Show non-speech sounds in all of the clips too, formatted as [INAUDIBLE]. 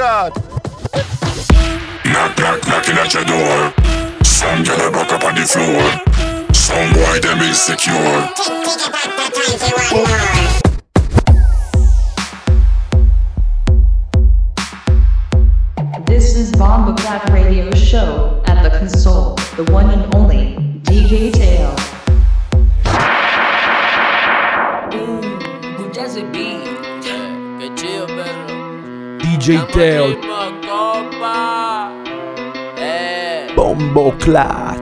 God. Knock, knock, knocking at your door. Some girl back up on the floor. Some boy them insecure. This is Bomba Clap Radio Show at the console, the one and only DJ Tail. DJ. Eh. Bombo Clat.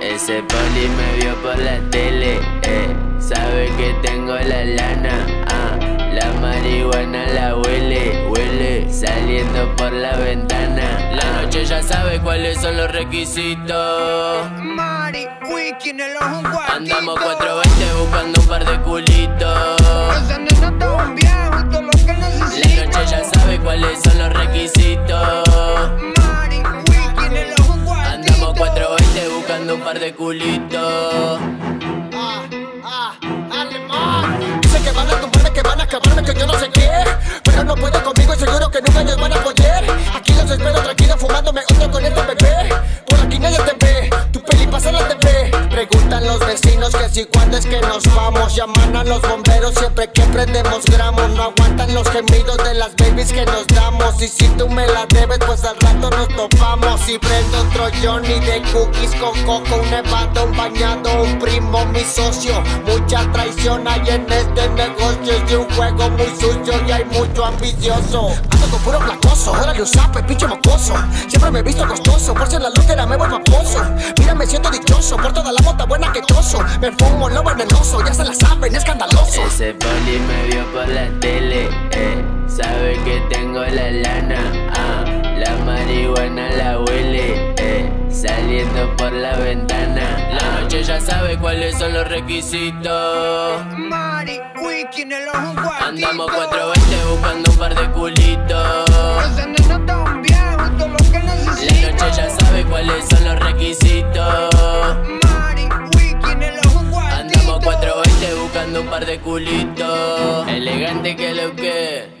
Ese poli me vio por la tele, eh. Sabe que tengo la lana, ah. La marihuana la huele, huele. Saliendo por la ventana. La noche ya sabe cuáles son los requisitos. Mari, wiki en el ojo. Andamos 420 buscando un par de culitos. Esa nena está un viejo ya sabe cuáles son los requisitos. Andamos 420 buscando un par de culitos. Dicen que van a tumbarme, que van a acabarme, que yo no sé qué. Pero no pueden conmigo y seguro que nunca ellos van a poder. Aquí los espero tranquilo fumándome otro con este bebé. Por aquí nadie te ve, tu peli pasa la TV. Preguntan los vecinos que si cuándo que nos vamos. Llaman a los bomberos siempre que prendemos gramos. No aguantan los gemidos de las babies que nos damos. Y si tú me la debes, pues al rato nos topamos. Y prendo otro Johnny de cookies con coco, un nevado, un bañado, un primo, mi socio. Mucha traición hay en este negocio. Es de un juego muy sucio y hay mucho ambicioso. Ando con puro placoso, órale un zape, pinche mocoso. Siempre me he visto costoso, por si en la loquera me vuelvo aposo. Mira, me siento dichoso por toda la mota buena que toso. Me fumo lo venenoso, ya se la saben, escandaloso. Ese poli me vio por la tele, eh. Sabe que tengo la lana, ah. La marihuana la huele, eh. Saliendo por la ventana. La noche ya sabe cuáles son los requisitos. Mari, wiki en el ojo. Andamos 420 buscando un par de culitos. Esa nena está un viejo todo lo que La necesito. noche ya sabe cuáles son los requisitos. Andamos 420 buscando un par de culitos. Elegante que lo que.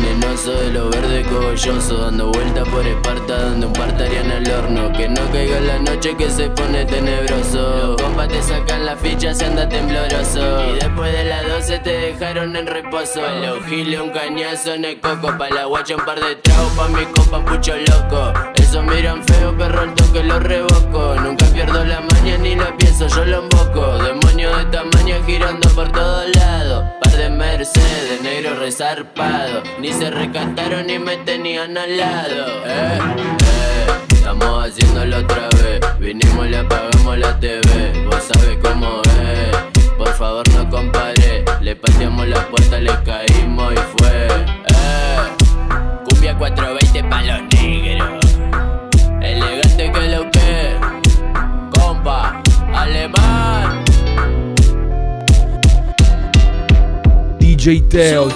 Venenoso de lo verde cogolloso Dando vuelta por Esparta, dando un partarian al horno. Que no caiga la noche que se pone tenebroso. Los compas te sacan la ficha, se anda tembloroso. Y después de las 12 te dejaron en reposo. A los giles un cañazo en el coco. Pa' la guacha un par de tragos, pa' mi compa pucho loco. Esos miran feo, perro el toque lo revoco. Nunca pierdo la maña ni la pienso, yo lo emboco. Demonio de tamaño girando por todos lados. Par de Mercedes, negro resarpado se recataron ni me tenían al lado eh, eh, Estamos haciéndolo otra vez. Vinimos, le apagamos la TV Vos sabés cómo es. Por favor no compare. Le pateamos la puerta, le caímos y fue eh, Cumbia 420 pa' los negros. Elegante que lo que Compa, alemán. DJ Teo,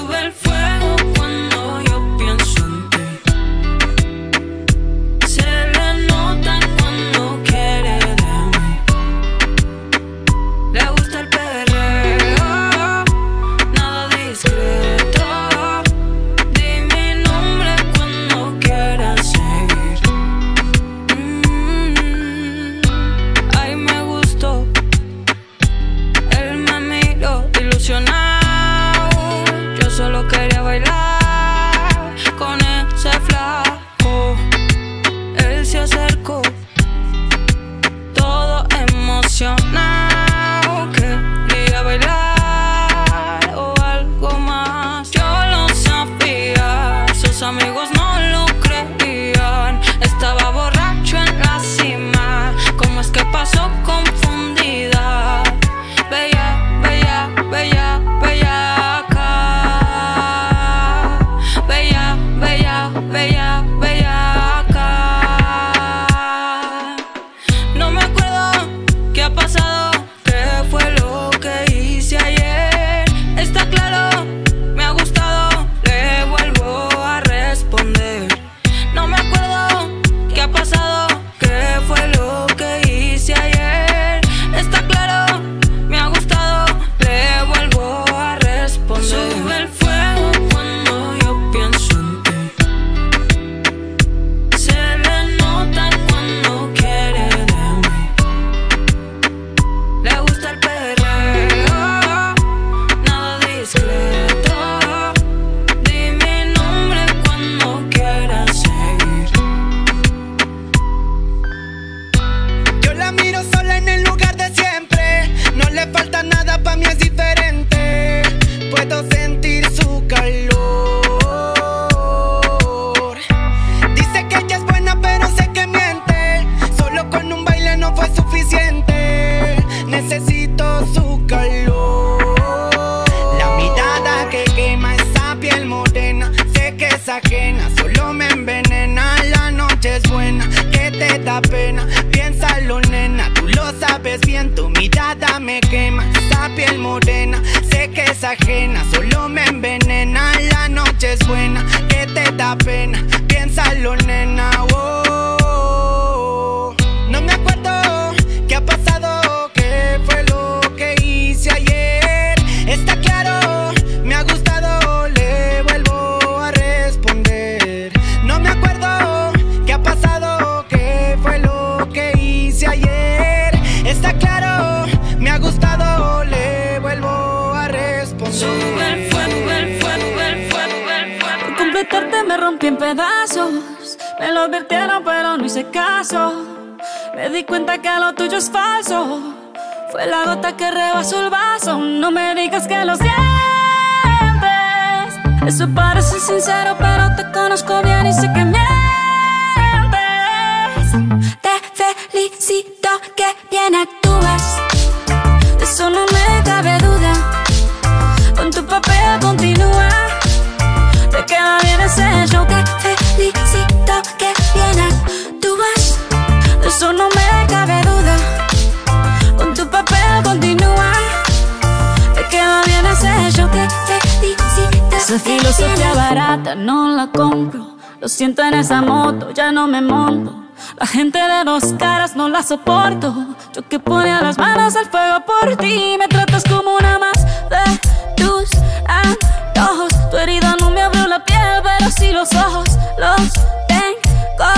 no la soporto. Yo que ponía las manos al fuego por ti. Me tratas como una más de tus antojos. Tu herida no me abrió la piel, pero sí los ojos. Los tengo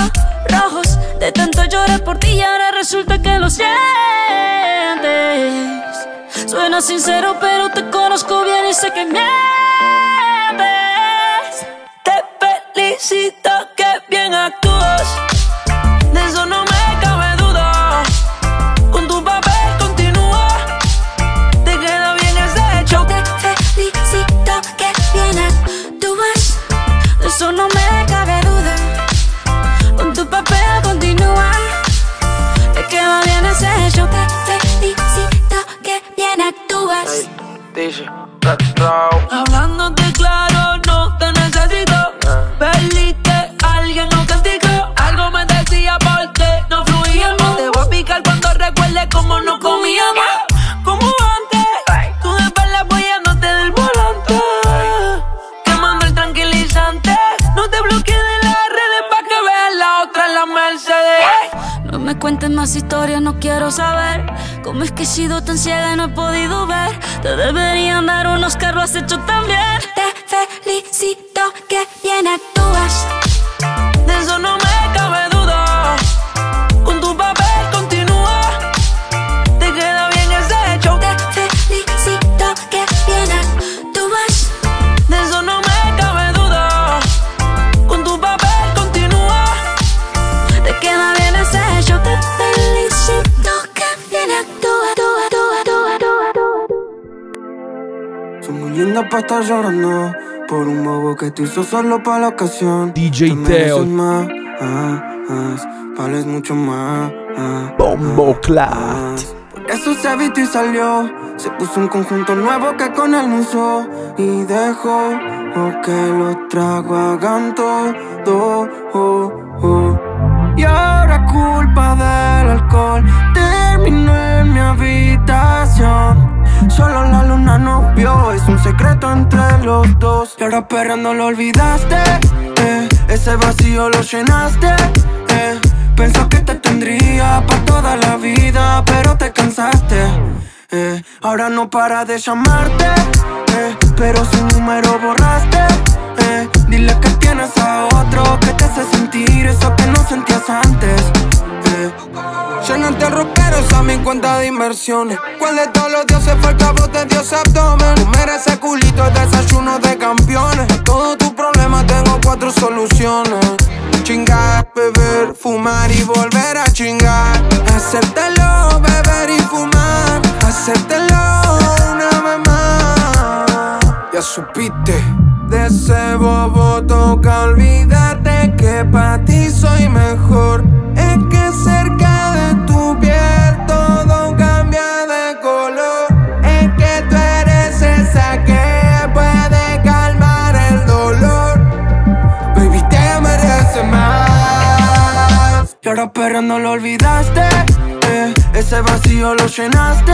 rojos. De tanto llorar por ti y ahora resulta que lo sientes. Suena sincero, pero te conozco bien y sé que mientes. Te felicito que bien actúas. Más historias, no quiero saber. Cómo es que he sido tan ciega y no he podido ver Te deberían dar unos carros, has hecho tan bien. Te felicito que bien para estar llorando Por un bobo que te hizo solo para la ocasión. DJ Teo. más, Vales mucho más Bombo Clat. Por eso se visto y salió. Se puso un conjunto nuevo que con él no usó Y dejó que los tragos hagan todo oh, oh. Y ahora culpa del alcohol. Terminó en mi habitación Solo la luna nos vio, es un secreto entre los dos. Y ahora perreando lo olvidaste, eh, ese vacío lo llenaste. Eh, pensó que te tendría pa' toda la vida, pero te cansaste. Eh, ahora no para de llamarte, eh, pero su número borraste. Dile que tienes a otro que te hace sentir eso que no sentías antes. Eh, Llenarte el ropero a mi cuenta de inversiones. ¿Cuál de todos los dioses fue el cabrón de Dios abdomen? Comer ese culito es desayuno de campeones. A todos tus problemas tengo cuatro soluciones. Chingar, beber, fumar y volver a chingar. Hacértelo, beber y fumar. Hacértelo una vez más. Ya supiste. De ese bobo toca olvidarte que pa' ti soy mejor. Es que cerca de tu piel todo cambia de color. Es que tú eres esa que puede calmar el dolor. Baby, te mereces más. Y ahora perreando lo olvidaste. eh, ese vacío lo llenaste.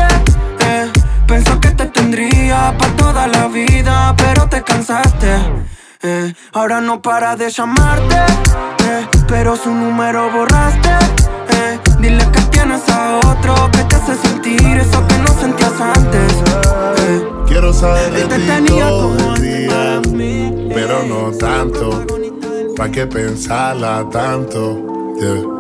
eh, pensó que te tendría pa' toda la vida, pero te cansaste. eh, ahora no para de llamarte, eh, pero su número borraste. eh, dile que tienes a otro que te hace sentir eso que no sentías antes. eh. Quiero saber de Él te ti tenía todo el día, pero no tanto. ¿Pa' qué pensarla tanto? Yeah.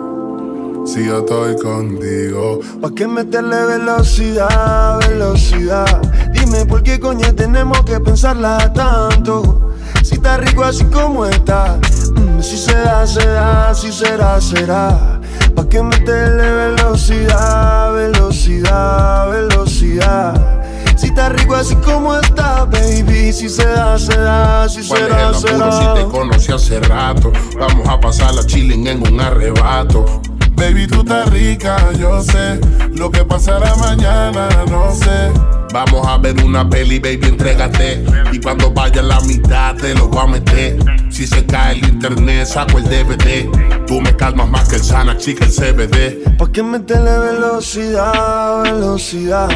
Si yo estoy contigo, ¿Pa' qué meterle velocidad, velocidad? Dime por qué coño tenemos que pensarla tanto. Si está rico así como está, Mm, si se da, se da, si será, será. ¿Pa' qué meterle velocidad, velocidad, velocidad? Si está rico así como está, baby, si se da, se da, si ¿Cuál es será, el apuro será. si te conocí hace rato? Vamos a pasar la chilling en un arrebato. Baby, tú estás rica, yo sé. Lo que pasará mañana, no sé. Vamos a ver una peli, baby, entrégate. Y cuando vaya a la mitad, te lo voy a meter. Si se cae el internet, saco el DVD. Tú me calmas más que el Xanax y que el CBD. ¿Pa' qué meterle velocidad, velocidad?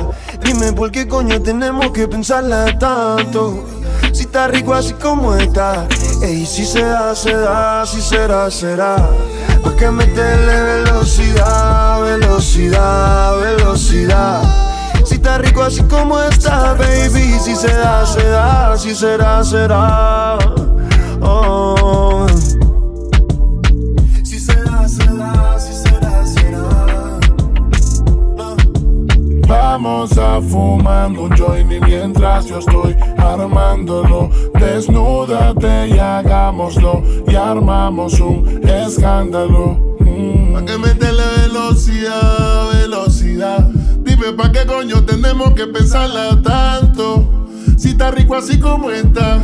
Dime por qué coño tenemos que pensarla tanto. Si está rico así como está. Ey, si se da, se da, si será, será. ¿Pa' qué meterle velocidad, velocidad, velocidad? Si está rico así como está, baby. Si se da, se da, si será, será. Vamos a fumando un joint y mientras yo estoy armándolo, desnúdate y hagámoslo y armamos un escándalo. Mm. ¿Pa' qué meterle velocidad, velocidad? Dime pa' qué coño tenemos que pensarla tanto. Si está rico así como está,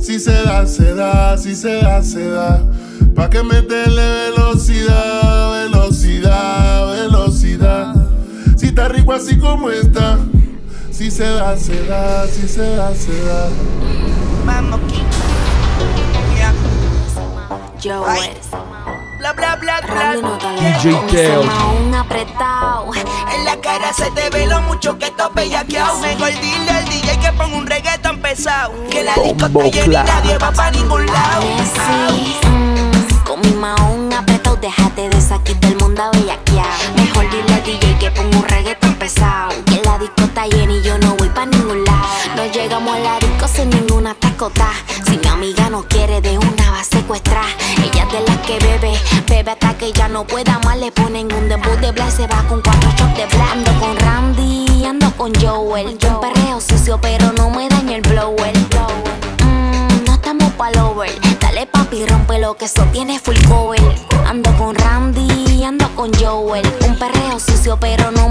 si se da, se da, si se da, se da. ¿Pa' qué meterle velocidad, velocidad, velocidad? Está rico así como está, si se da, se da, si se da, se da. Vamos, King. Ya. Joel, Bla, bla, bla, bla. Yeah. DJ Teo. un apretado. En la cara se te ve lo mucho que estás bellaqueado. Mejor dile al DJ que ponga un reggaeton pesado. Que la disco está llena y nadie va pa' ningún lado. Con mi maón apretado, déjate de esa aquí del mundo a Que la disco está llena y yo no voy pa' ningún lado. No llegamos a la disco sin ninguna tacota. Si mi amiga no quiere, de una va a secuestrar. Ella es de las que bebe, bebe hasta que ya no pueda más. Le ponen un debut de black, se va con cuatro shots de black. Ando con Randy, ando con Joel. Un perreo sucio, pero no me daña el blower. Mm, no estamos pa'l over. Dale papi, rompe lo que eso tiene full cover. Ando con Randy, ando con Joel. Un perreo sucio, pero no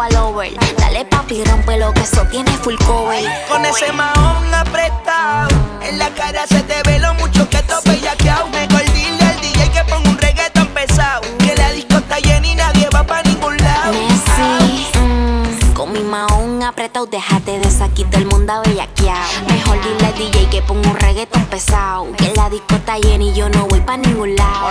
pa'l over. Dale papi, rompe lo que eso tiene full cover. Con ese mahón apretado. En la cara se te ve lo mucho que estás bellaqueado. Mejor dile al DJ que ponga un reggaeton pesado. Que la disco está llena y nadie va pa' ningún lado. Messi, mm, con mi maón apretado, déjate de esa aquí del mundo a bellaquear. Mejor dile al DJ que ponga un reggaeton pesado. Que la disco está llena y yo no voy pa' ningún lado.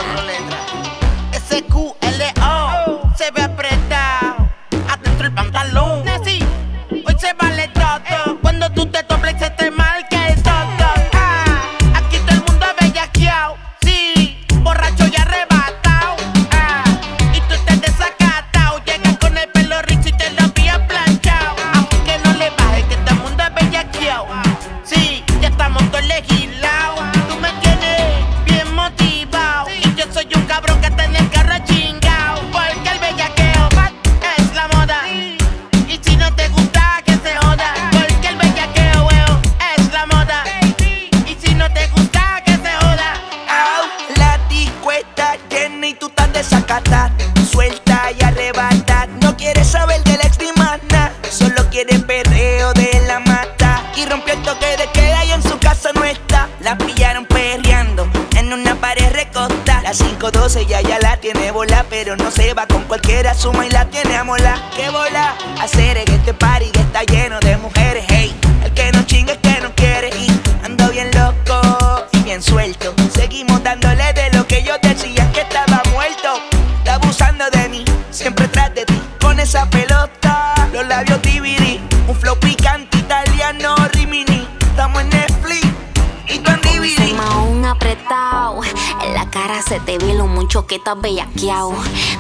Estás bellaqueado.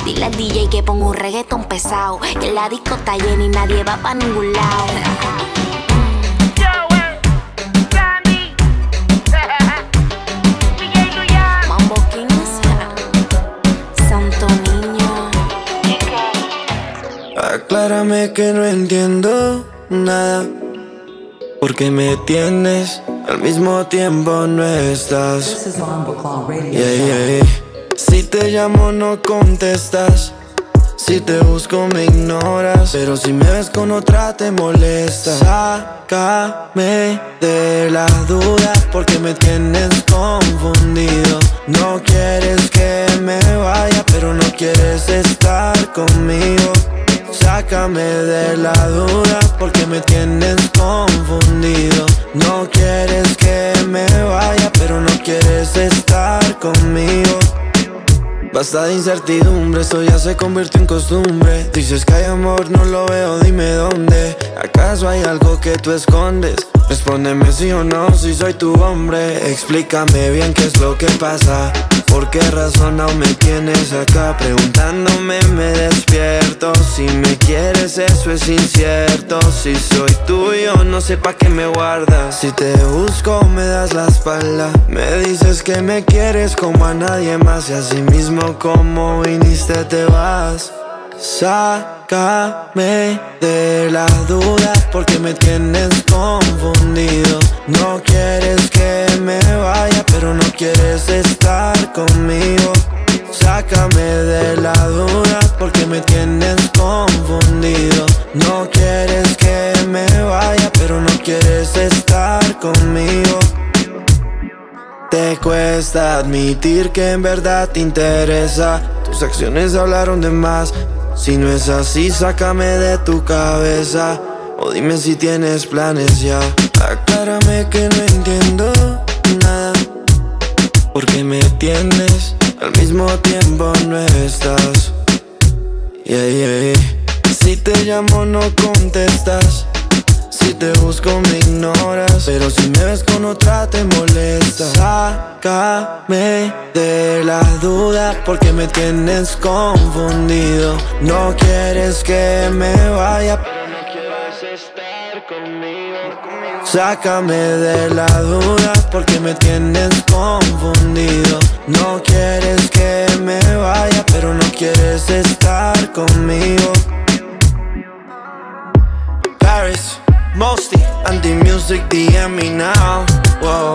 Dile al DJ que ponga un reggaetón pesado. Que la disco está llena y nadie va pa' ningún lado. Mambo Santo Niño. Aclárame que no entiendo nada. Porque me tienes, al mismo tiempo no estás. This is Radio Yeah, yeah, yeah. Te llamo no contestas. Si te busco me ignoras. Pero si me ves con otra te molesta. Sácame de la duda porque me tienes confundido. De incertidumbre, esto ya se convirtió en costumbre. Dices que hay amor, no lo veo, dime dónde. ¿Acaso hay algo que tú escondes? Respóndeme sí o no, si soy tu hombre. Explícame bien qué es lo que pasa. ¿Por qué razón aún me tienes acá? Preguntándome me despierto. Si me quieres, eso es incierto. Si soy tuyo, no sé pa' qué me guardas. Si te busco, me das la espalda. Me dices que me quieres como a nadie más. Y así mismo como viniste, te vas. Sácame de la duda porque me tienes confundido. No quieres que me vaya, pero no quieres estar conmigo. Sácame de la duda porque me tienes confundido. No quieres que me vaya, pero no quieres estar conmigo. Te cuesta admitir que en verdad te interesa. Tus acciones hablaron de más. Si no es así, sácame de tu cabeza. O dime si tienes planes ya. Aclárame que no entiendo nada. Porque me tienes, al mismo tiempo no estás. Yeah, yeah, yeah. Si te llamo, no contestas. Si te busco me ignoras. Pero si me ves con otra te molesta. Sácame de la duda Porque me tienes confundido. No quieres que me vaya. Pero no quieres estar conmigo. Sácame de la duda Porque me tienes confundido. No quieres que me vaya Pero no quieres estar conmigo. Paris, Mosty, Anti Music, DM me now. Whoa.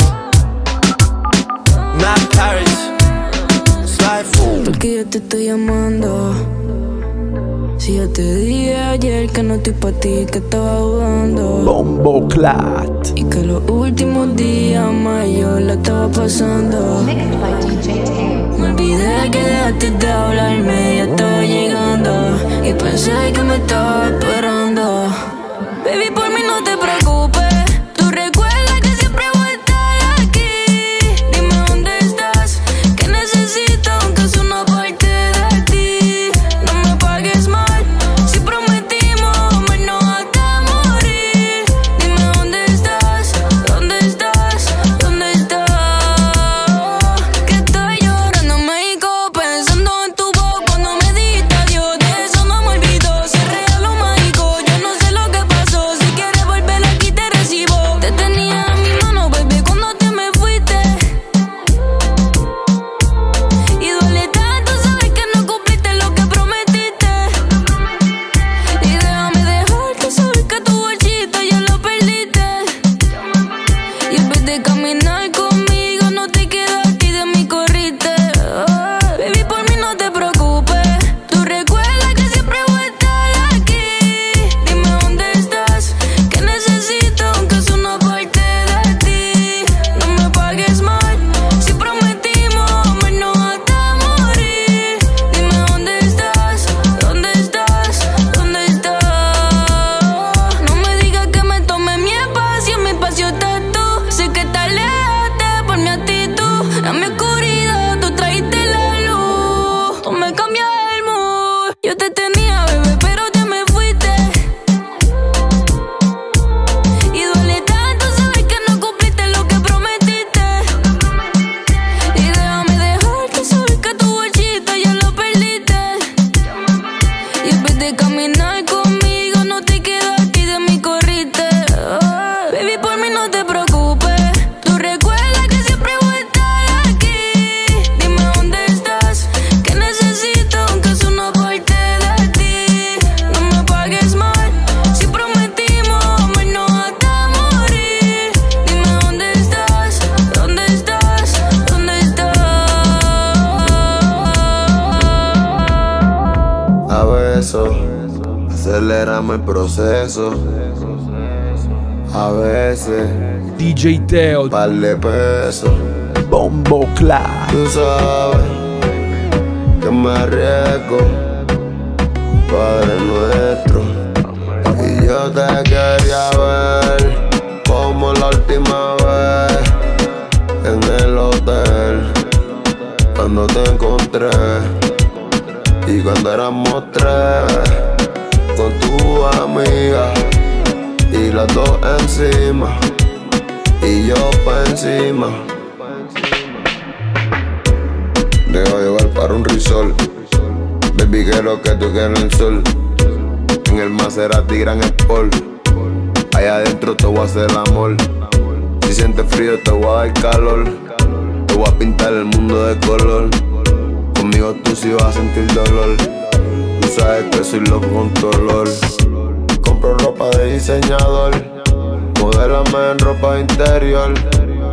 Matt Paris, Fool. Porque yo te estoy llamando. Si yo te dije ayer que no estoy pa' ti, que estaba dudando. Bombo Clat. Y que los últimos días más yo la estaba pasando. Me olvidé que dejaste de hablarme, ya estaba llegando. Y pensé que me estaba esperando. Baby, par de pesos. Bombo. Tú sabes Allá adentro te voy a hacer el amor. Si sientes frío, te voy a dar calor. Te voy a pintar el mundo de color. Conmigo tú sí vas a sentir dolor. Tú sabes que soy loco con tu olor. Compro ropa de diseñador. Modélame en ropa interior.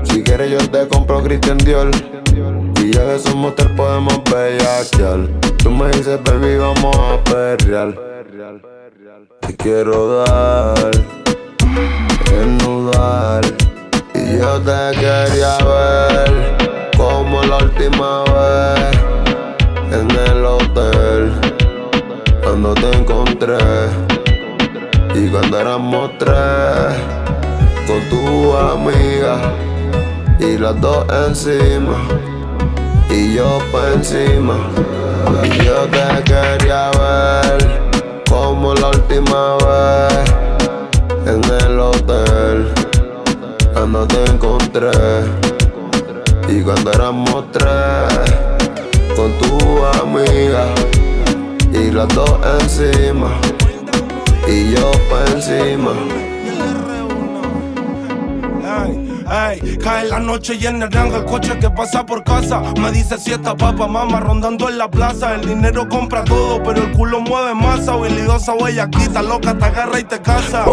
Si quieres, yo te compro Christian Dior. Y ya que somos tres, podemos bellaquear. Tú me dices, baby, vamos a perrear. Te quiero dar, desnudar. Y yo te quería ver como la última vez en el hotel. Cuando te encontré y cuando éramos tres con tu amiga y las dos encima y yo pa' encima. Y yo te quería ver como la última vez en el hotel cuando te encontré y cuando éramos tres con tu amiga y las dos encima y yo pa' encima. Ey, cae la noche y en el rango el coche que pasa por casa. Me dice si esta papa, mamá, rondando en la plaza. El dinero compra todo, pero el culo mueve masa. Habilidosa quita loca, te agarra y te casa.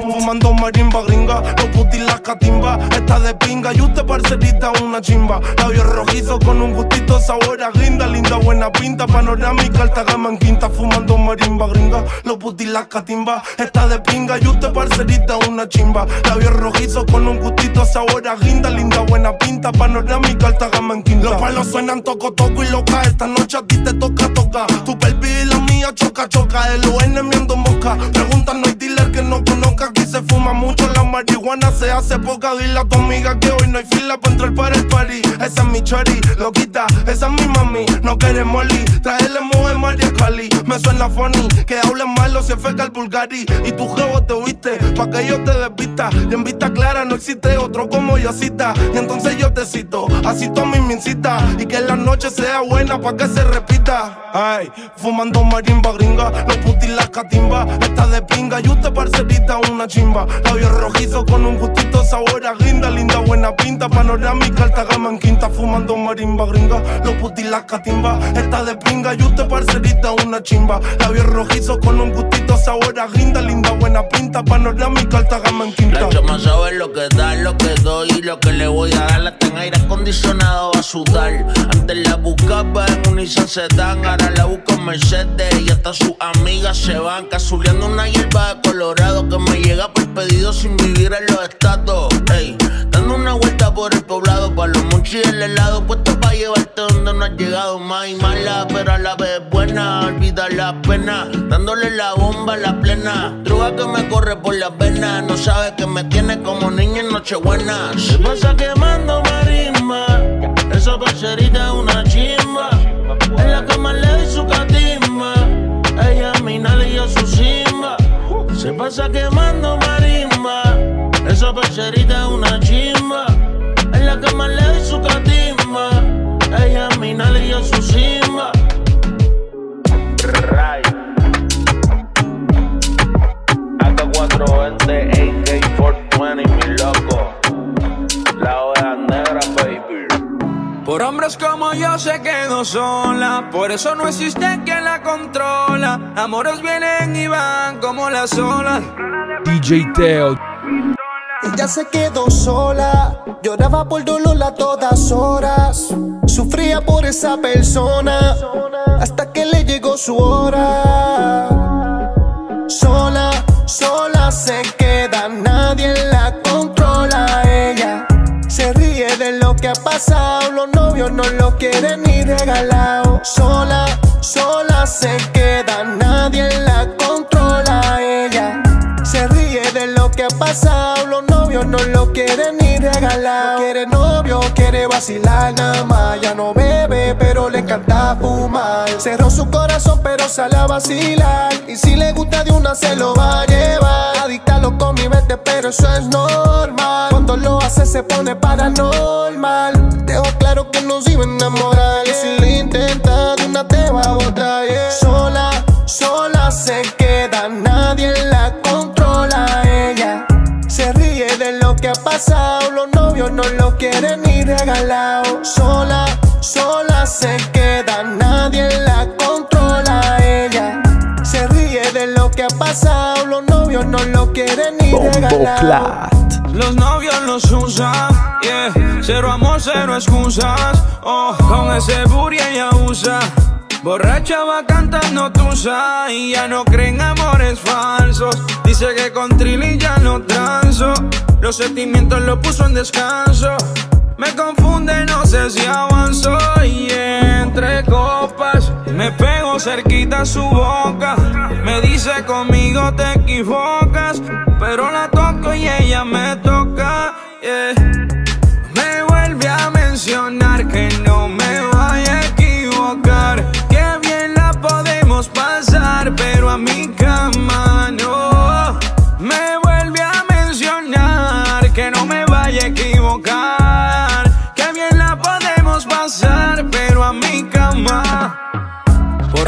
Fumando marimba gringa, los putis las catimba. Está de pinga y usted parcerita una chimba. Labios rojizos con un gustito sabor a guinda. Linda, buena pinta, panorámica, alta gama en quinta. Fumando marimba gringa, los putis las catimba. Está de pinga y usted parcerita una chimba. Labios rojizos con un gustito sabor a guinda. Linda, buena pinta, panorámica, alta gama en quinta. Los palos suenan toco, toco y loca. Esta noche a ti te toca, toca. Tu pelvis y la mía choca, choca. El UN miendo mosca. Pregunta, no hay dealer que no conozca. Aquí se fuma mucho, la marihuana se hace poca. Dile a tu amiga que hoy no hay fila para entrar para el party. Esa es mi chori, loquita, esa es mi mami. No queremos molly, traerle mujer María Cali. Me suena funny, que hablen malo si feca el Bulgari. Y tu jevo te viste, pa' que yo te desvista. Y en vista clara no existe otro como yo cita. Y entonces yo te cito, así tú mi mincita. Y que la noche sea buena pa' que se repita. Ay, fumando marimba gringa, los putis las catimba. Está de pinga y usted parcerita una chimba. Labios rojizos con un gustito sabor a guinda. Linda, buena pinta, panorámica, alta gama en quinta. Fumando marimba gringa, los putis las catimba. Está de pinga y usted parcerita una chimba. Labios rojizos con un gustito sabor a guinda. Linda, buena pinta, panorámica, alta gama en quinta. Da, lo que doy y lo que le voy a dar. La en aire acondicionado a sudar. Antes la buscaba en un Nissan Sedan, ahora la busco en Mercedes. Y hasta sus amigas se van casuleando una hierba de Colorado que me llega por pedido sin vivir en los estados. Ey, dando una vuelta por el poblado, para los monchis el helado, puesto para llevarte donde no has llegado. Más y mala, pero a la vez buena, olvida la pena. Dándole la bomba a la plena. Droga que me corre por las venas, no sabe que me tiene como y en Nochebuena. Se pasa quemando marisma. Esa pacherita es una chimba. En la cama le doy su catimba. Ella mi nal y yo su simba. Se pasa quemando marisma. Esa pacherita es una chimba. En la cama le doy su catimba. Ella mi nal y yo su simba. Ray. AK420, Como yo se quedó sola, por eso no existe quien la controla. Amores vienen y van como las olas. DJ Teo. Ella se quedó sola, lloraba por dolor a todas horas. Sufría por esa persona hasta que le llegó su hora. Sola, sola se queda, nadie la lo que ha pasado, los novios no lo quieren ni regalado. Sola, sola se queda, nadie la controla. Ella se ríe de lo que ha pasado, los novios no lo quieren ni regalar. Quiere novio, quiere vacilar nada más. Ya no bebe, pero le encanta fumar. Cerró su corazón, pero sale a vacilar. Y si le gusta de una, se lo va a llevar. Adicta lo mente, pero eso es normal. Cuando lo hace, se pone paranormal. Dejo claro que no se iba a enamorar. Y si lo intenta, de una te va a botar. yeah. Sola, sola se queda, pasado. Los novios no lo quieren ni regalado. Sola, sola se queda, nadie la controla. Ella se ríe de lo que ha pasado. Los novios no lo quieren ni regalado. Los novios los usan, yeah. Cero amor, cero excusas. Oh, con ese booty ella usa. Borracha va cantando tusa y ya no creen amores falsos. Dice que con Trilly ya no transo. Los sentimientos los puso en descanso. Me confunde, no sé si avanzo. Y entre copas me pego cerquita a su boca. Me dice conmigo te equivocas. Pero la toco y ella me toca.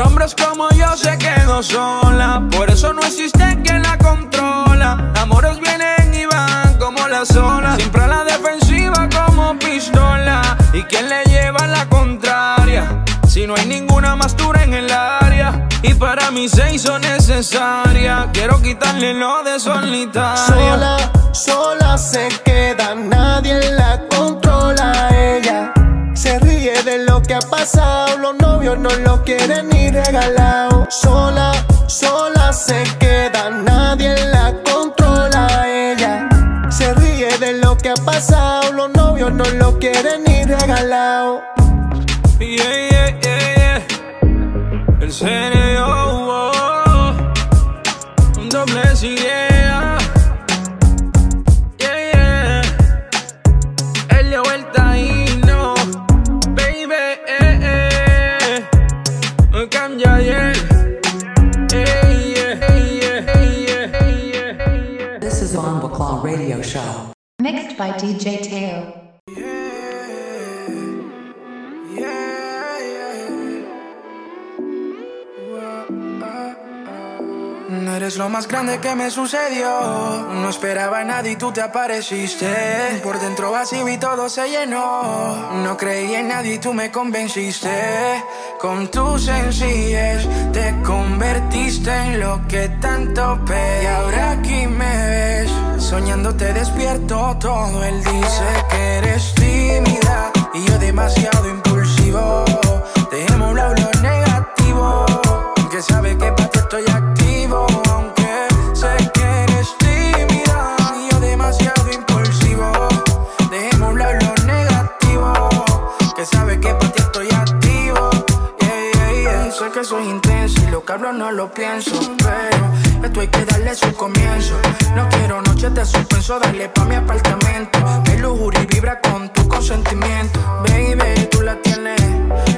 Hombres como yo se quedó sola, por eso no existe quien la controla. Amores vienen y van como las olas, siempre a la defensiva como pistola. ¿Y quién le lleva la contraria? Si no hay ninguna más dura en el área. Y para mí se hizo necesaria. Quiero quitarle lo de solitaria. Sola, sola se queda, nadie la controla. Ella se ríe de lo que ha pasado, los no lo quieren ni regalado. Sola, sola se queda, nadie la controla. Ella se ríe de lo que ha pasado, los novios no lo quieren ni regalado. Yeah, yeah, yeah, yeah. El serio, oh, oh. un doble idea. Mixed by DJ Teo. No eres lo más grande que me sucedió. No esperaba a nadie y tú te apareciste. Por dentro vacío y todo se llenó. No creí en nadie y tú me convenciste. Con tu sencillez te convertiste en lo que tanto pedí. Y ahora aquí me ves. Soñando te despierto todo. Él dice que eres tímida y yo demasiado impulsivo. Dejemos un lado lo negativo. Que sabe que para ti estoy activo. Aunque sé que eres tímida y yo demasiado impulsivo. Dejemos un lado lo negativo. Que sabe que para ti estoy activo. Yeah, yeah, yeah. Sé que soy intenso y lo que hablo no lo pienso. Pero esto hay que darle su comienzo. No quiero noches de suspenso, dale pa' mi apartamento. Mi lujuria vibra con tu consentimiento. Baby, tú la tienes,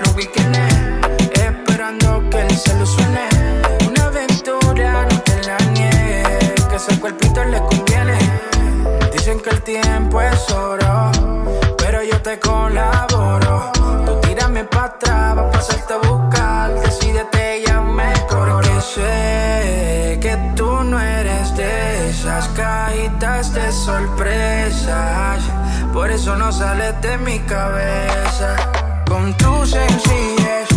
los weekends, esperando que el celo suene. Una aventura, no te la niegues, que ese cuerpito le conviene. Dicen que el tiempo es oro, pero yo te colaboro. Tú tírame pa' atrás, va a pasarte cajitas de sorpresas. Por eso no sales de mi cabeza. Con tu sencillez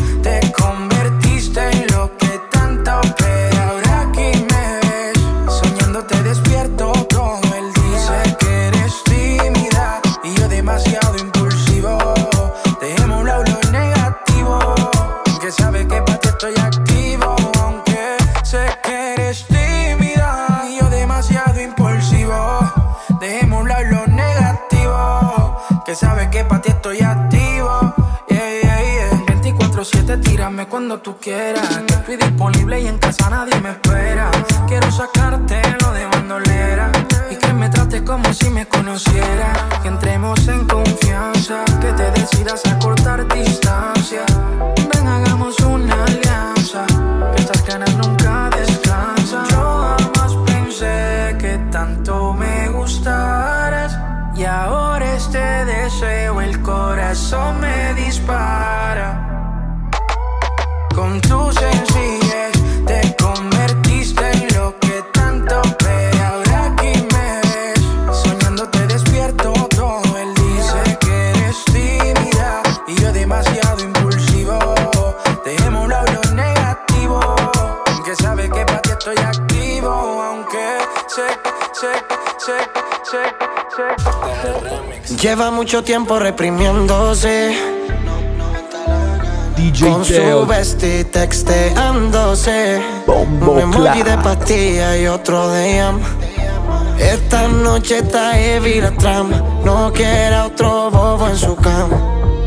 24-7, tírame cuando tú quieras. Que estoy disponible y en casa nadie me espera. Quiero sacarte lo de bandolera y que me trates como si me conociera. Que entremos en confianza, que te decidas a cortar distancia. Ven, hagamos una alianza. Que estas ganas Lleva mucho tiempo reprimiéndose. DJ Con su bestie texteándose. Bombo Un emoji clap. de pastilla y otro de jam. Esta noche está heavy la trama. No quiere otro bobo en su cama.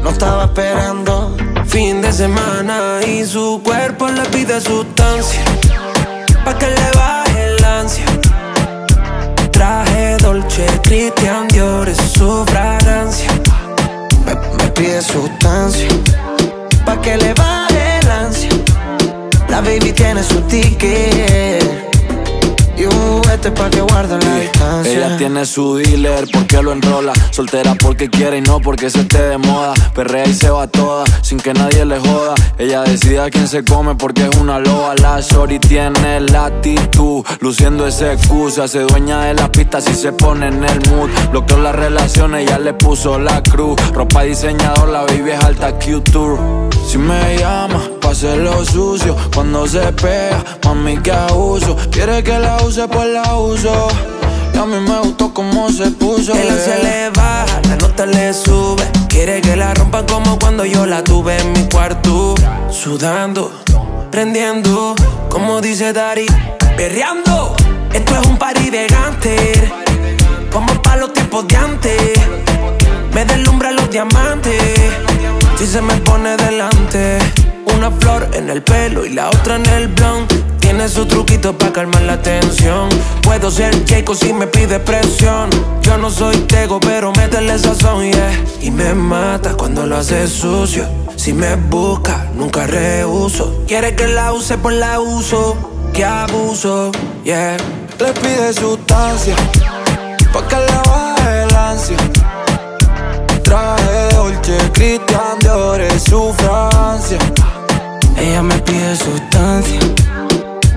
No estaba esperando. Fin de semana y su cuerpo le pide sustancia. Pa' que le baje Dolce Christian Dior es su fragancia. Me, me pide sustancia. Pa' que le baje el ansia. La baby tiene su ticket. Y un juguete pa' que guarde la distancia. Ella tiene su dealer porque lo enrola. Soltera porque quiere y no porque se esté de moda. Perrea y se va toda sin que nadie le joda. Ella decide a quién se come porque es una loba. La shorty tiene la actitud, luciendo ese Q. Se dueña de la pista si se pone en el mood. Bloqueó las relaciones, ya le puso la cruz. Ropa diseñador, la baby es alta Q-Tour. Si me llama, pase lo sucio. Cuando se pega, mami que abuso. Quiere que la use, pues la uso. Y a mí me gustó cómo se puso. El se le baja, la nota le sube. Quiere que la rompan como cuando yo la tuve en mi cuarto. Sudando, prendiendo, como dice Dari, perreando. Esto es un party de gánster, como para los tiempos de antes. Me deslumbra los diamantes, si se me pone delante. Una flor en el pelo y la otra en el blond. Tiene su truquito para calmar la tensión. Puedo ser Jacob si me pide presión. Yo no soy tego, pero métele sazón, yeah. Y me mata cuando lo hace sucio. Si me busca, nunca rehuso. Quiere que la use, pues la uso. Que abuso, yeah. Le pide sustancia pa' que le baje el ansia. Traje Dolce Christian Dior es su Francia. Ella me pide sustancia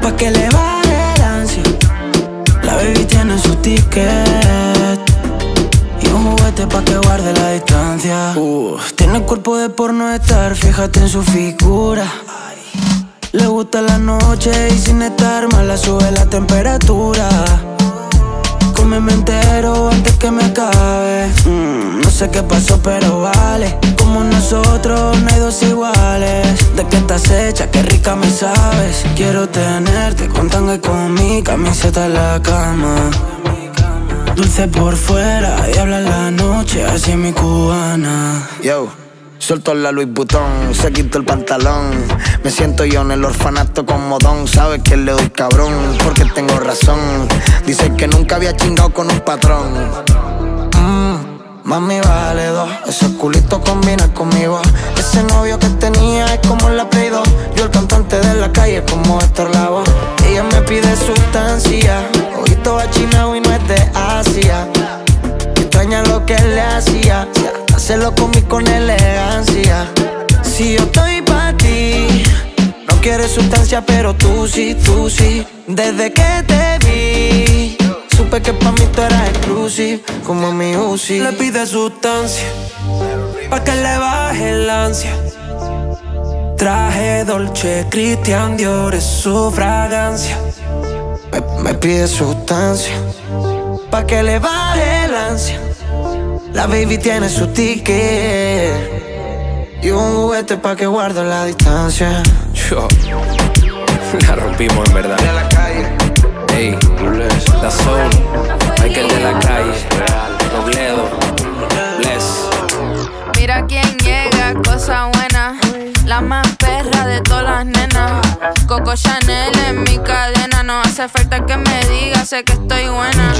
pa' que le baje el ansia. La baby tiene su ticket y un juguete pa' que guarde la distancia. Uh, tiene el cuerpo de porno estar, fíjate en su figura. Le gusta la noche y sin estar mala sube la temperatura. Cómeme entero antes que me acabe. Mm, no sé qué pasó, pero vale. Como nosotros no hay dos iguales. De que estás hecha, qué rica me sabes. Quiero tenerte con tanga y con mi camiseta en la cama. Dulce por fuera, diabla en la noche, así mi cubana. Yo, suelto la Louis Vuitton, se quitó el pantalón. Me siento yo en el orfanato como Don. Sabes que le doy cabrón, porque tengo razón. Dice que nunca había chingado con un patrón. Mm, mami, vale dos. Ese culito combina conmigo. Ese novio que tenía es como la Play 2. Yo el cantante de la calle como Héctor Lavoe. Ella me pide sustancia. Ojito achinado y no es de Asia. Extraña lo que le hacía. Hacerlo conmigo con elegancia. Si yo estoy pa' ti, no quieres sustancia, pero tú sí, tú sí. Desde que te vi, supe que pa' mí tú eras exclusive, como mi Uzi. Le pide sustancia, pa' que le baje el ansia. Traje Dolce, Christian Dior es su fragancia. Me, me pide sustancia, pa' que le baje el ansia. La baby tiene su ticket y un juguete pa' que guarde la distancia. Yo. [LAUGHS] La rompimos en verdad. De la calle. Ey, la soul. Michael de la calle. Robledo. Bless. Mira quién llega, cosa buena. La más perra de todas las nenas. Coco Chanel en mi cadena. No hace falta que me diga, sé que estoy buena.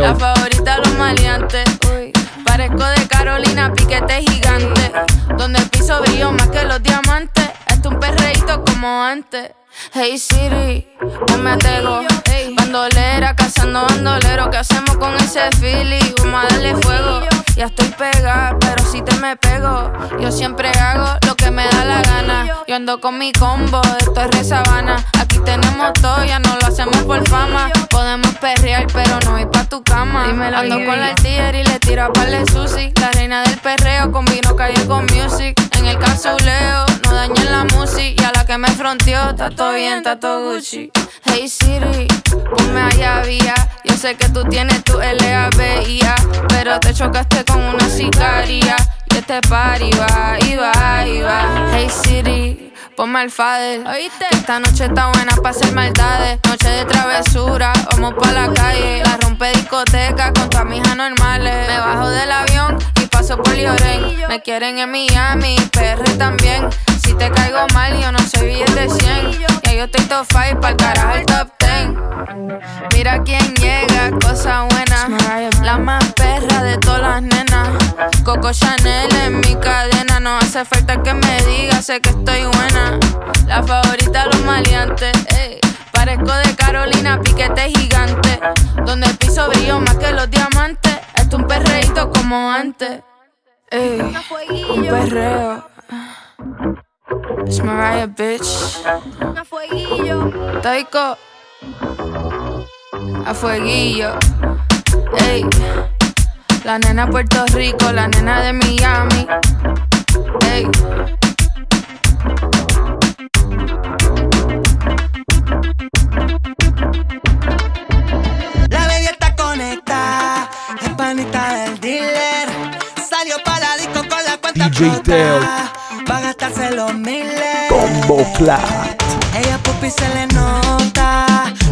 La favorita de los maleantes. Uy. Parezco de Carolina, piquete gigante. Donde el piso brilló más que los diamantes. Esto un perreíto como antes. Hey Siri, ponme a tego. Hey, bandolera, cazando bandolero. ¿Qué hacemos con ese feeling? Vamos a darle fuego. Ya estoy pegada, pero si te me pego. Yo siempre hago lo que me da la gana. Yo ando con mi combo, esto es re sabana. Aquí tenemos todo, ya no lo hacemos por fama. Podemos perrear, pero no ir pa' tu cama. ando con la tía y le tiro a parle sushi. La reina del perreo combino calle con music. El casuleo, no dañen la música. Y a la que me fronteó, está todo bien, está todo Gucci. Hey Siri, ponme allá vía. Yo sé que tú tienes tu LABIA, pero te chocaste con una sicaria. Y este party va, y va, y va. Hey Siri, ponme al fader. Que esta noche está buena para hacer maldades. Noche de travesura, vamos pa' la calle. La rompe discoteca con tu amigas normales. Me bajo del avión paso por Lloren. Me quieren en Miami, PR también. Si te caigo mal, yo no soy billete 100. Ya yo estoy top 5 pa'l carajo el top 10. Mira quién llega, cosa buena. La más perra de todas las nenas. Coco Chanel en mi cadena. No hace falta que me diga, sé que estoy buena. La favorita los maleantes. ey. Parezco de Carolina, piquete gigante. Donde el piso brilló más que los diamantes. Un perreíto como antes. Un perreo. It's Mariah, bitch. Taiko. A fueguillo. Ey. La nena Puerto Rico, la nena de Miami. Ey. DJ Teo. Va a gastarse los miles. Combo Flat. Ella pupi se le nota,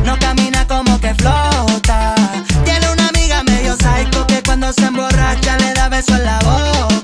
no camina como que flota. Tiene una amiga medio psycho que cuando se emborracha le da beso en la boca.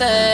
Es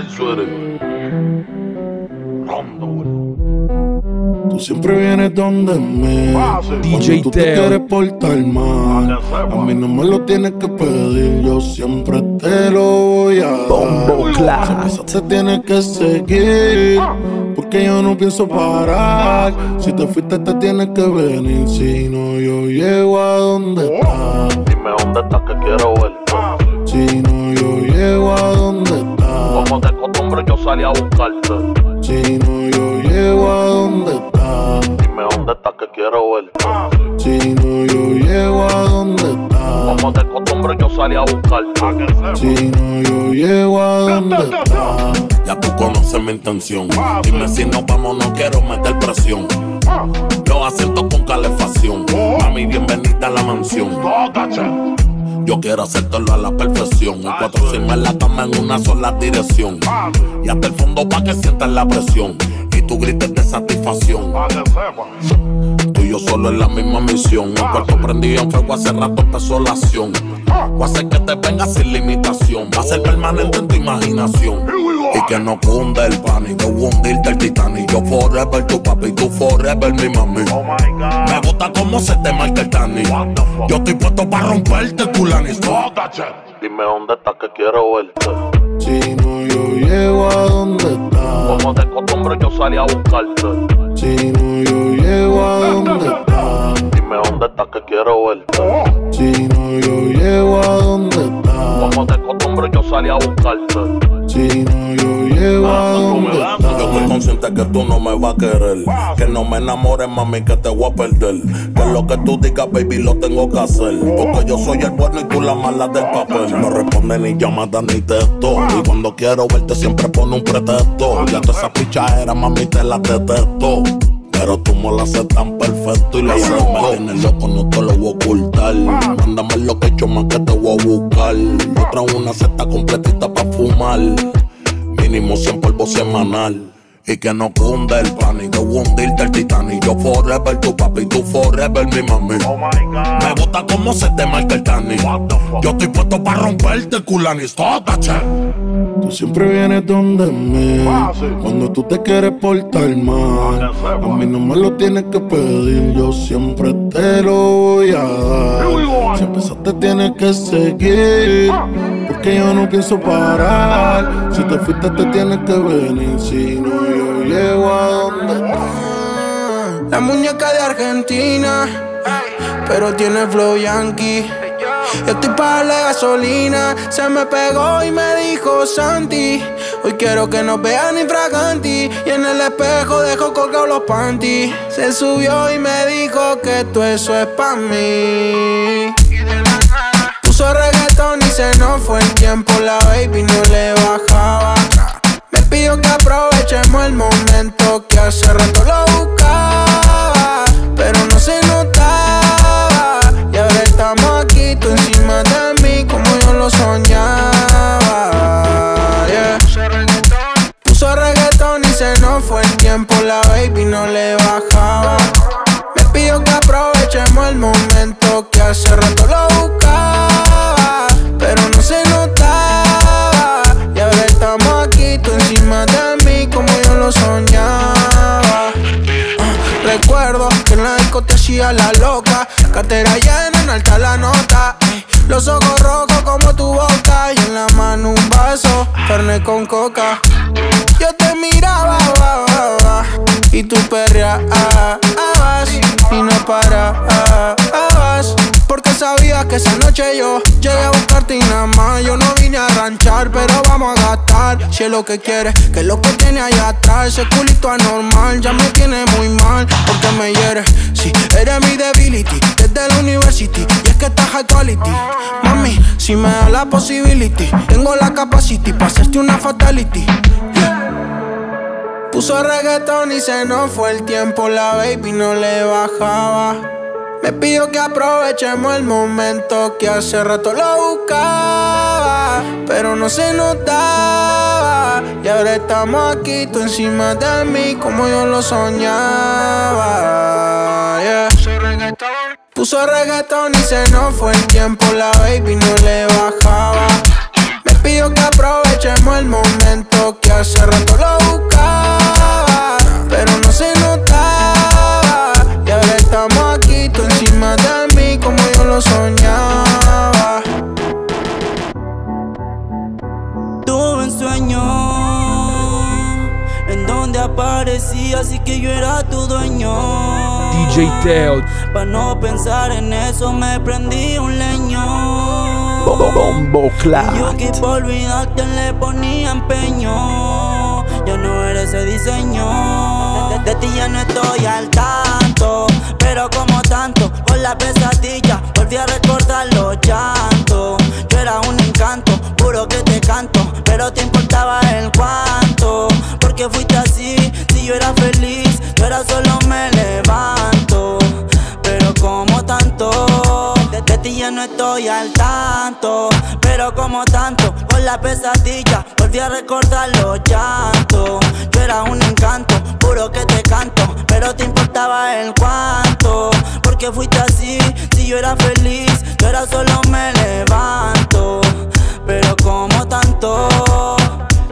ti. Tú siempre vienes donde me. DJ tú te quieres portar mal A mí no me lo tienes que pedir Yo siempre te lo voy a dar. Bombo te tiene que seguir Porque yo no pienso parar. Si te fuiste te tienes que venir Si no yo llego a donde estás. Dime dónde estás que quiero verte. Si no yo llego a donde estás Yo salí a buscarte. Si no yo llego a donde estás Dime dónde estás que quiero verte. Si no yo llego a donde estás Como de costumbre yo salí a buscarte. Si no yo llego a donde estás Ya tú conoces mi intención. Dime si nos vamos, no quiero meter presión. Yo asiento con calefacción. Mami, bienvenida a la mansión. Yo quiero hacértelo a la perfección. Un cuatro firme en la en una sola dirección. Y hasta el fondo pa' que sientas la presión. Y tú grites de satisfacción. Yo solo en la misma misión. Un cuarto prendido en fuego hace rato empezó la acción. Voy a hacer que te venga sin limitación. Va a ser permanente en tu imaginación. Y que no cunde el pánico, hundirte el Titanic. Yo forever tu papi, tú forever mi mami. Me gusta cómo se te marca el Titanic. Yo estoy puesto para romperte el culanis. Dime dónde estás que quiero verte. Si no yo llego a donde estás Como de costumbre yo salí a buscarte. Si no yo llego a donde estás Dime dónde estás que quiero verte. Si no yo llego a donde estás Como de yo salí a buscarte. Si no yo llego a donde Yo estoy consciente que tú no me vas a querer. Que no me enamores, mami, que te voy a perder. Que lo que tú digas, baby, lo tengo que hacer. Porque yo soy el bueno y tú la mala del papel. No responde ni llamada ni texto. Y cuando quiero verte siempre pone un pretexto. Ya toda esa pichadera, mami, te la detesto. Pero tú me lo haces tan perfecto y lo tienes loco, no te lo voy a ocultar. Mándame lo que he hecho más que te voy a buscar. Otra una seta completita pa' fumar. Mínimo 100 polvo semanal. Y que no cunde el pánico, hundirte el Titanic. Yo forever, tu papi, tú forever, mi mami. Me gusta como se te marca el Titanic. Yo estoy puesto para romperte el culanis. che. Tú siempre vienes donde mí Cuando tú te quieres portar mal A mí no me lo tienes que pedir Yo siempre te lo voy a dar Si empezaste tienes que seguir Porque yo no pienso parar Si te fuiste te tienes que venir Si no yo llego a donde La muñeca de Argentina, pero tiene flow yankee. Yo estoy para darle gasolina, se me pegó y me dijo Santi. Hoy quiero que nos vean infraganti. Y en el espejo dejo colgados los panties. Se subió y me dijo que todo eso es pa' mí. Puso reggaetón se nos fue el tiempo, la baby no le bajaba. Me pidió que aprovechemos el momento que hace rato lo buscaba, pero no se notaba. Y ahora estamos aquí, tú encima de mí, como yo lo soñaba. Yeah. Puso reggaetón y se nos fue el tiempo, la baby no le bajaba. Me pidió que aprovechemos el momento que hace rato lo buscaba, soñaba. Ah, Recuerdo que en la disco te hacía la loca, cartera llena, en alta la nota. Los ojos rojos como tu boca y en la mano un vaso, carne con coca. Yo te miraba, y tú perreabas y no parabas. Que esa noche yo llegué a buscarte y nada más. Yo no vine a ranchar, pero vamos a gastar. Si es lo que quieres, que es lo que tiene allá atrás. Ese culito anormal ya me tiene muy mal. Porque me hieres, si eres mi debility. Desde la university, y es que estás high quality. Mami, si me da la possibility, tengo la capacity para hacerte una fatality. Puso reggaetón y se nos fue el tiempo, la baby no le bajaba. Me pidió que aprovechemos el momento que hace rato lo buscaba, pero no se notaba. Y ahora estamos aquí, tú encima de mí, como yo lo soñaba. Yeah. Puso reggaetón y se nos fue el tiempo, la baby no le bajaba. Me pidió que aprovechemos el momento que hace rato lo buscaba, soñaba. Tuve un sueño en donde aparecía así que yo era tu dueño. DJ Teo. Pa' no pensar en eso me prendí un leño. Bombo. Yo que por olvidarte le ponía empeño. Ya no eres ese diseño. De, de ti ya no estoy al tanto. Pero como tanto, con la pesadilla, volví a recordar los llantos. Yo era un encanto, puro que te canto. Pero te importaba el cuánto. Porque fuiste así, si yo era feliz, yo era solo me levanto. Pero como tanto, de, ti ya no estoy al tanto. Pero como tanto, con la pesadilla, volví a recordar los llantos. Yo era un encanto, puro que te canto. Pero te importaba el cuánto. Porque fuiste así, si yo era feliz, yo era solo me levanto. Pero como tanto.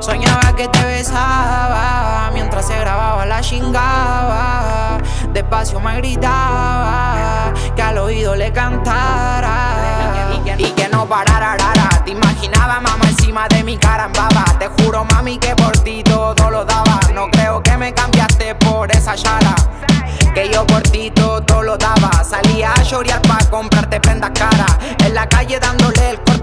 Soñaba que te besaba mientras se grababa la chingaba. Despacio me gritaba que al oído le cantara y que, no parara. rara. Te imaginaba mamá encima de mi cara. Te juro mami que por ti Que yo por todo lo daba. Salía a llorar pa' comprarte prendas caras. En la calle dándole el corte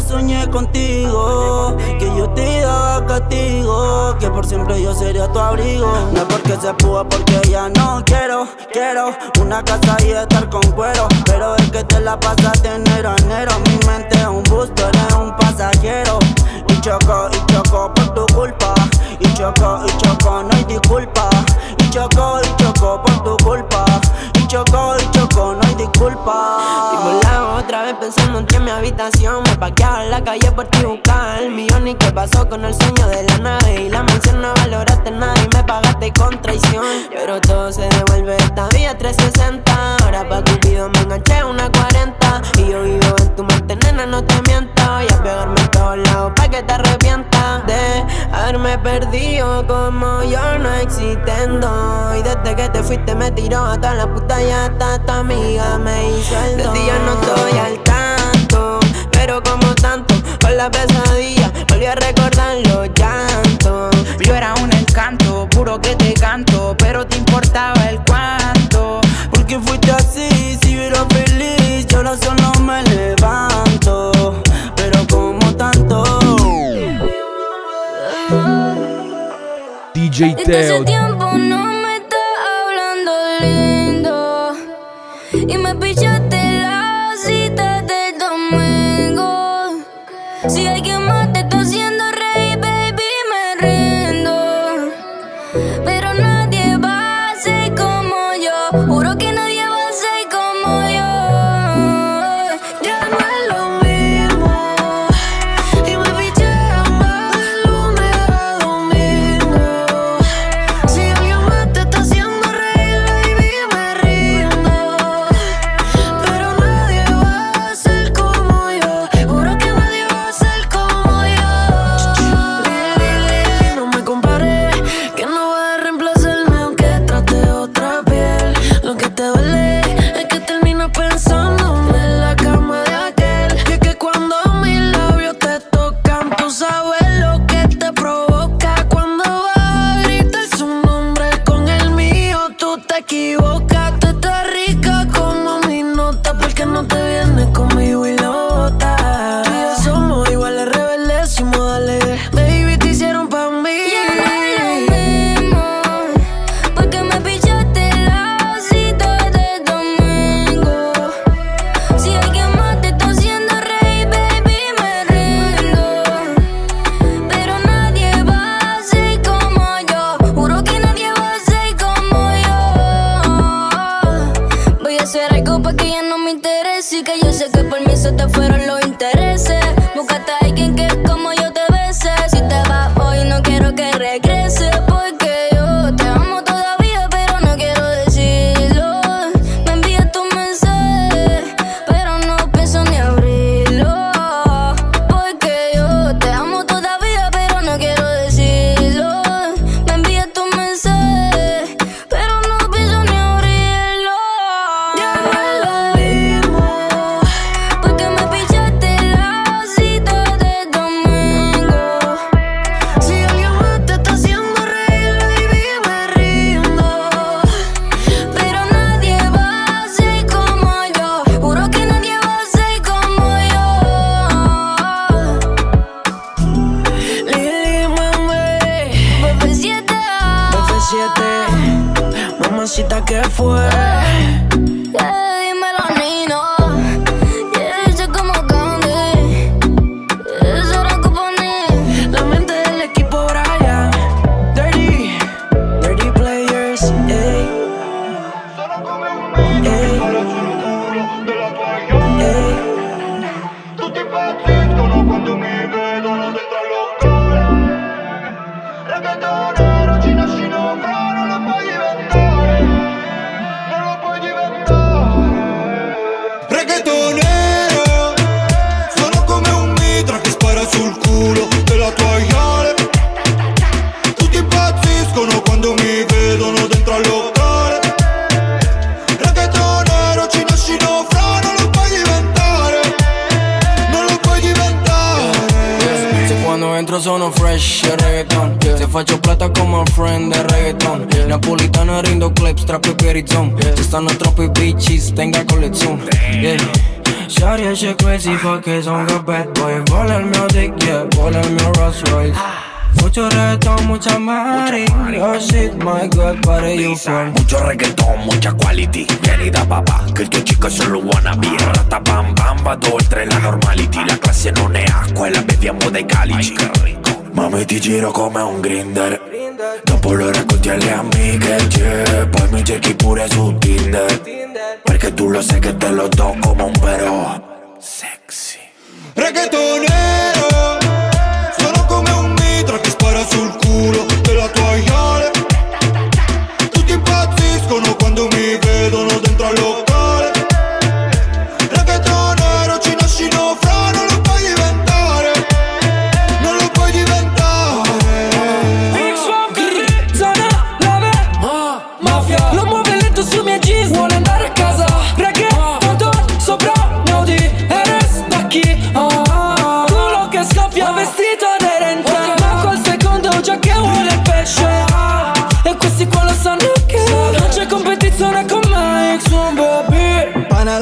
soñé contigo, que yo te daba castigo, que por siempre yo sería tu abrigo. No es porque se pudo, porque ya no quiero, quiero una casa y estar con cuero. Pero es que te la pasas de enero a enero. Mi mente es un busto, eres un pasajero. Y choco, y choco por tu culpa. Y choco, y choco, no hay disculpa. Y choco, y choco por tu culpa. Y choco, y choco, no disculpa. Y lado otra vez pensando en mi habitación. Me paqueaba en la calle por ti buscar el millón. ¿Y qué pasó con el sueño de la nave? Y la mención no valoraste nada y me pagaste con traición. Pero todo se devuelve esta vida 360. Ahora pa' Cupido me enganché una 40. Y yo vivo en tu mente, nena, no te miento. Y a pegarme en todos lados pa' que te arrepientas de haberme perdido como yo no existendo. Y desde que te fuiste me tiró a toda la puta ya hasta tu amiga me hizo el De ti ya no estoy al tanto, pero como tanto, con la pesadilla, volví a recordar los llantos. Yo era un encanto, puro que te canto, pero te importaba el cuánto. Porque fuiste así, si yo era feliz, yo ahora solo me levanto. Pero como tanto. DJ Teo. Napolitano rindo clips, trap e perizon Ci stanno troppi bitches, tenga collezione yeah. Är så crazy fuck som går bad boy. Bollar med och dick yeah, bollar med Rolls Royce. Mucho reggaetón, mucha mari. Oh shit, my god, para you from Mucho reggaetón, mucha quality. Vieni da papà, che il tuo chico è solo wannabe. Rata bam bam, vado oltre la normality. La classe non è acqua e la beviamo dai calici Mami ti giro come un grinder. Dopo lo racconti alle amiche yeah. Poi mi cerchi pure su Tinder. Perché tu lo sai che te lo do come un però. Sexy. Reggaetonero Sono come un mitra che spara sul culo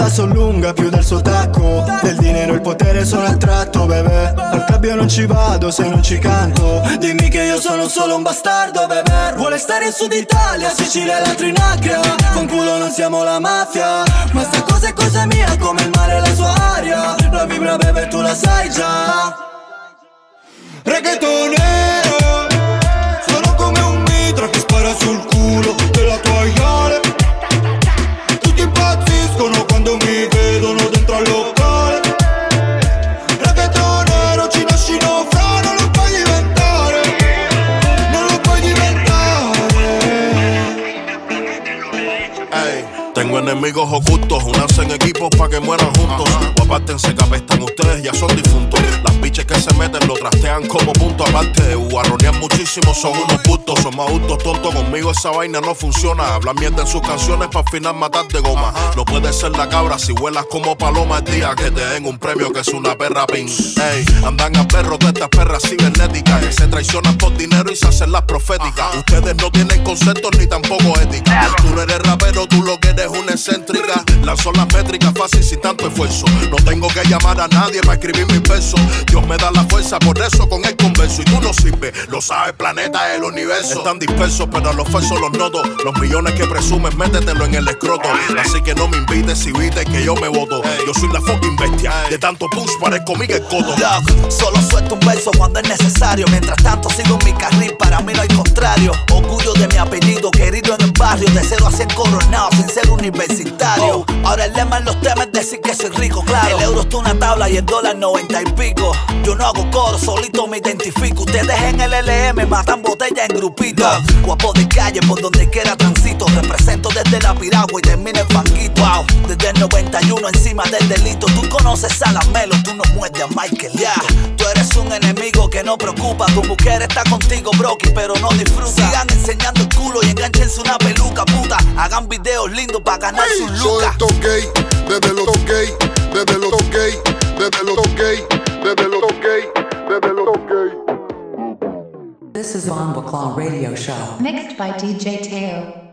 la so lunga più del suo tacco. Del dinero il potere sono attratto bebè. Al cabbio non ci vado se non ci canto. Dimmi che io sono solo un bastardo bebè. Vuole stare in Sud Italia, Sicilia e la Trinacria Con culo non siamo la mafia. Ma sta cosa è cosa mia come il mare e la sua aria. La vibra bebe tu la sai già. Reggaetonero Sono come un mitra che spara sul culo della tua iale Enemigos ocultos, unanse en equipos pa' que mueran juntos. O apártense que apestan ustedes, ya son difuntos. Biches que se meten lo trastean como punto aparte. Guarronean muchísimo, son unos bultos. Son más adultos tontos, conmigo esa vaina no funciona. Hablan mierda en sus canciones pa' al final matar de goma. No puede ser la cabra si vuelas como paloma el día que te den un premio que es una perra pin. Ey, andan a perros de estas perras cibernéticas que se traicionan por dinero y se hacen las proféticas. Ustedes no tienen conceptos ni tampoco ética. Tú no eres rapero, tú lo que eres una excéntrica. Lanzo las métricas fácil sin tanto esfuerzo. No tengo que llamar a nadie para escribir mis versos. Dios me da la fuerza, por eso con el converso. Y tú no sirves, lo sabe el planeta, el universo. Están dispersos, pero a los falsos los noto. Los millones que presumes, métetelo en el escroto. Así que no me invites si viste que yo me voto. Yo soy la fucking bestia. De tanto push parezco Miguel. Look, solo suelto un verso cuando es necesario. Mientras tanto sigo en mi carril, para mí no hay contrario. Orgullo de mi apellido, querido en el barrio. De cero a cien coronado, sin ser universitario. Ahora el lema en los temas es decir que soy rico, claro. El euro está una tabla y el dólar noventa y pico. Yo no hago coro, solito me identifico. Ustedes en el LM matan botellas en grupito. Guapo de calle, por donde quiera transito. Represento desde la piragua y termino en fanguito. Wow, desde el 91 encima del delito. Tú conoces a la Melo, tú no muerdes a Michael. Ya, tú eres un enemigo que no preocupa. Tu mujer está contigo, broki, pero no disfruta. Sigan enseñando el culo y enganchense una peluca, puta. Hagan videos lindos para ganar sus lucas. Esto gay, bebé lo gay, bebé lo gay, bebé lo gay, bebé lo gay, bebé lo gay. This is Von Baclaw Radio Show. Mixed by DJ Teo.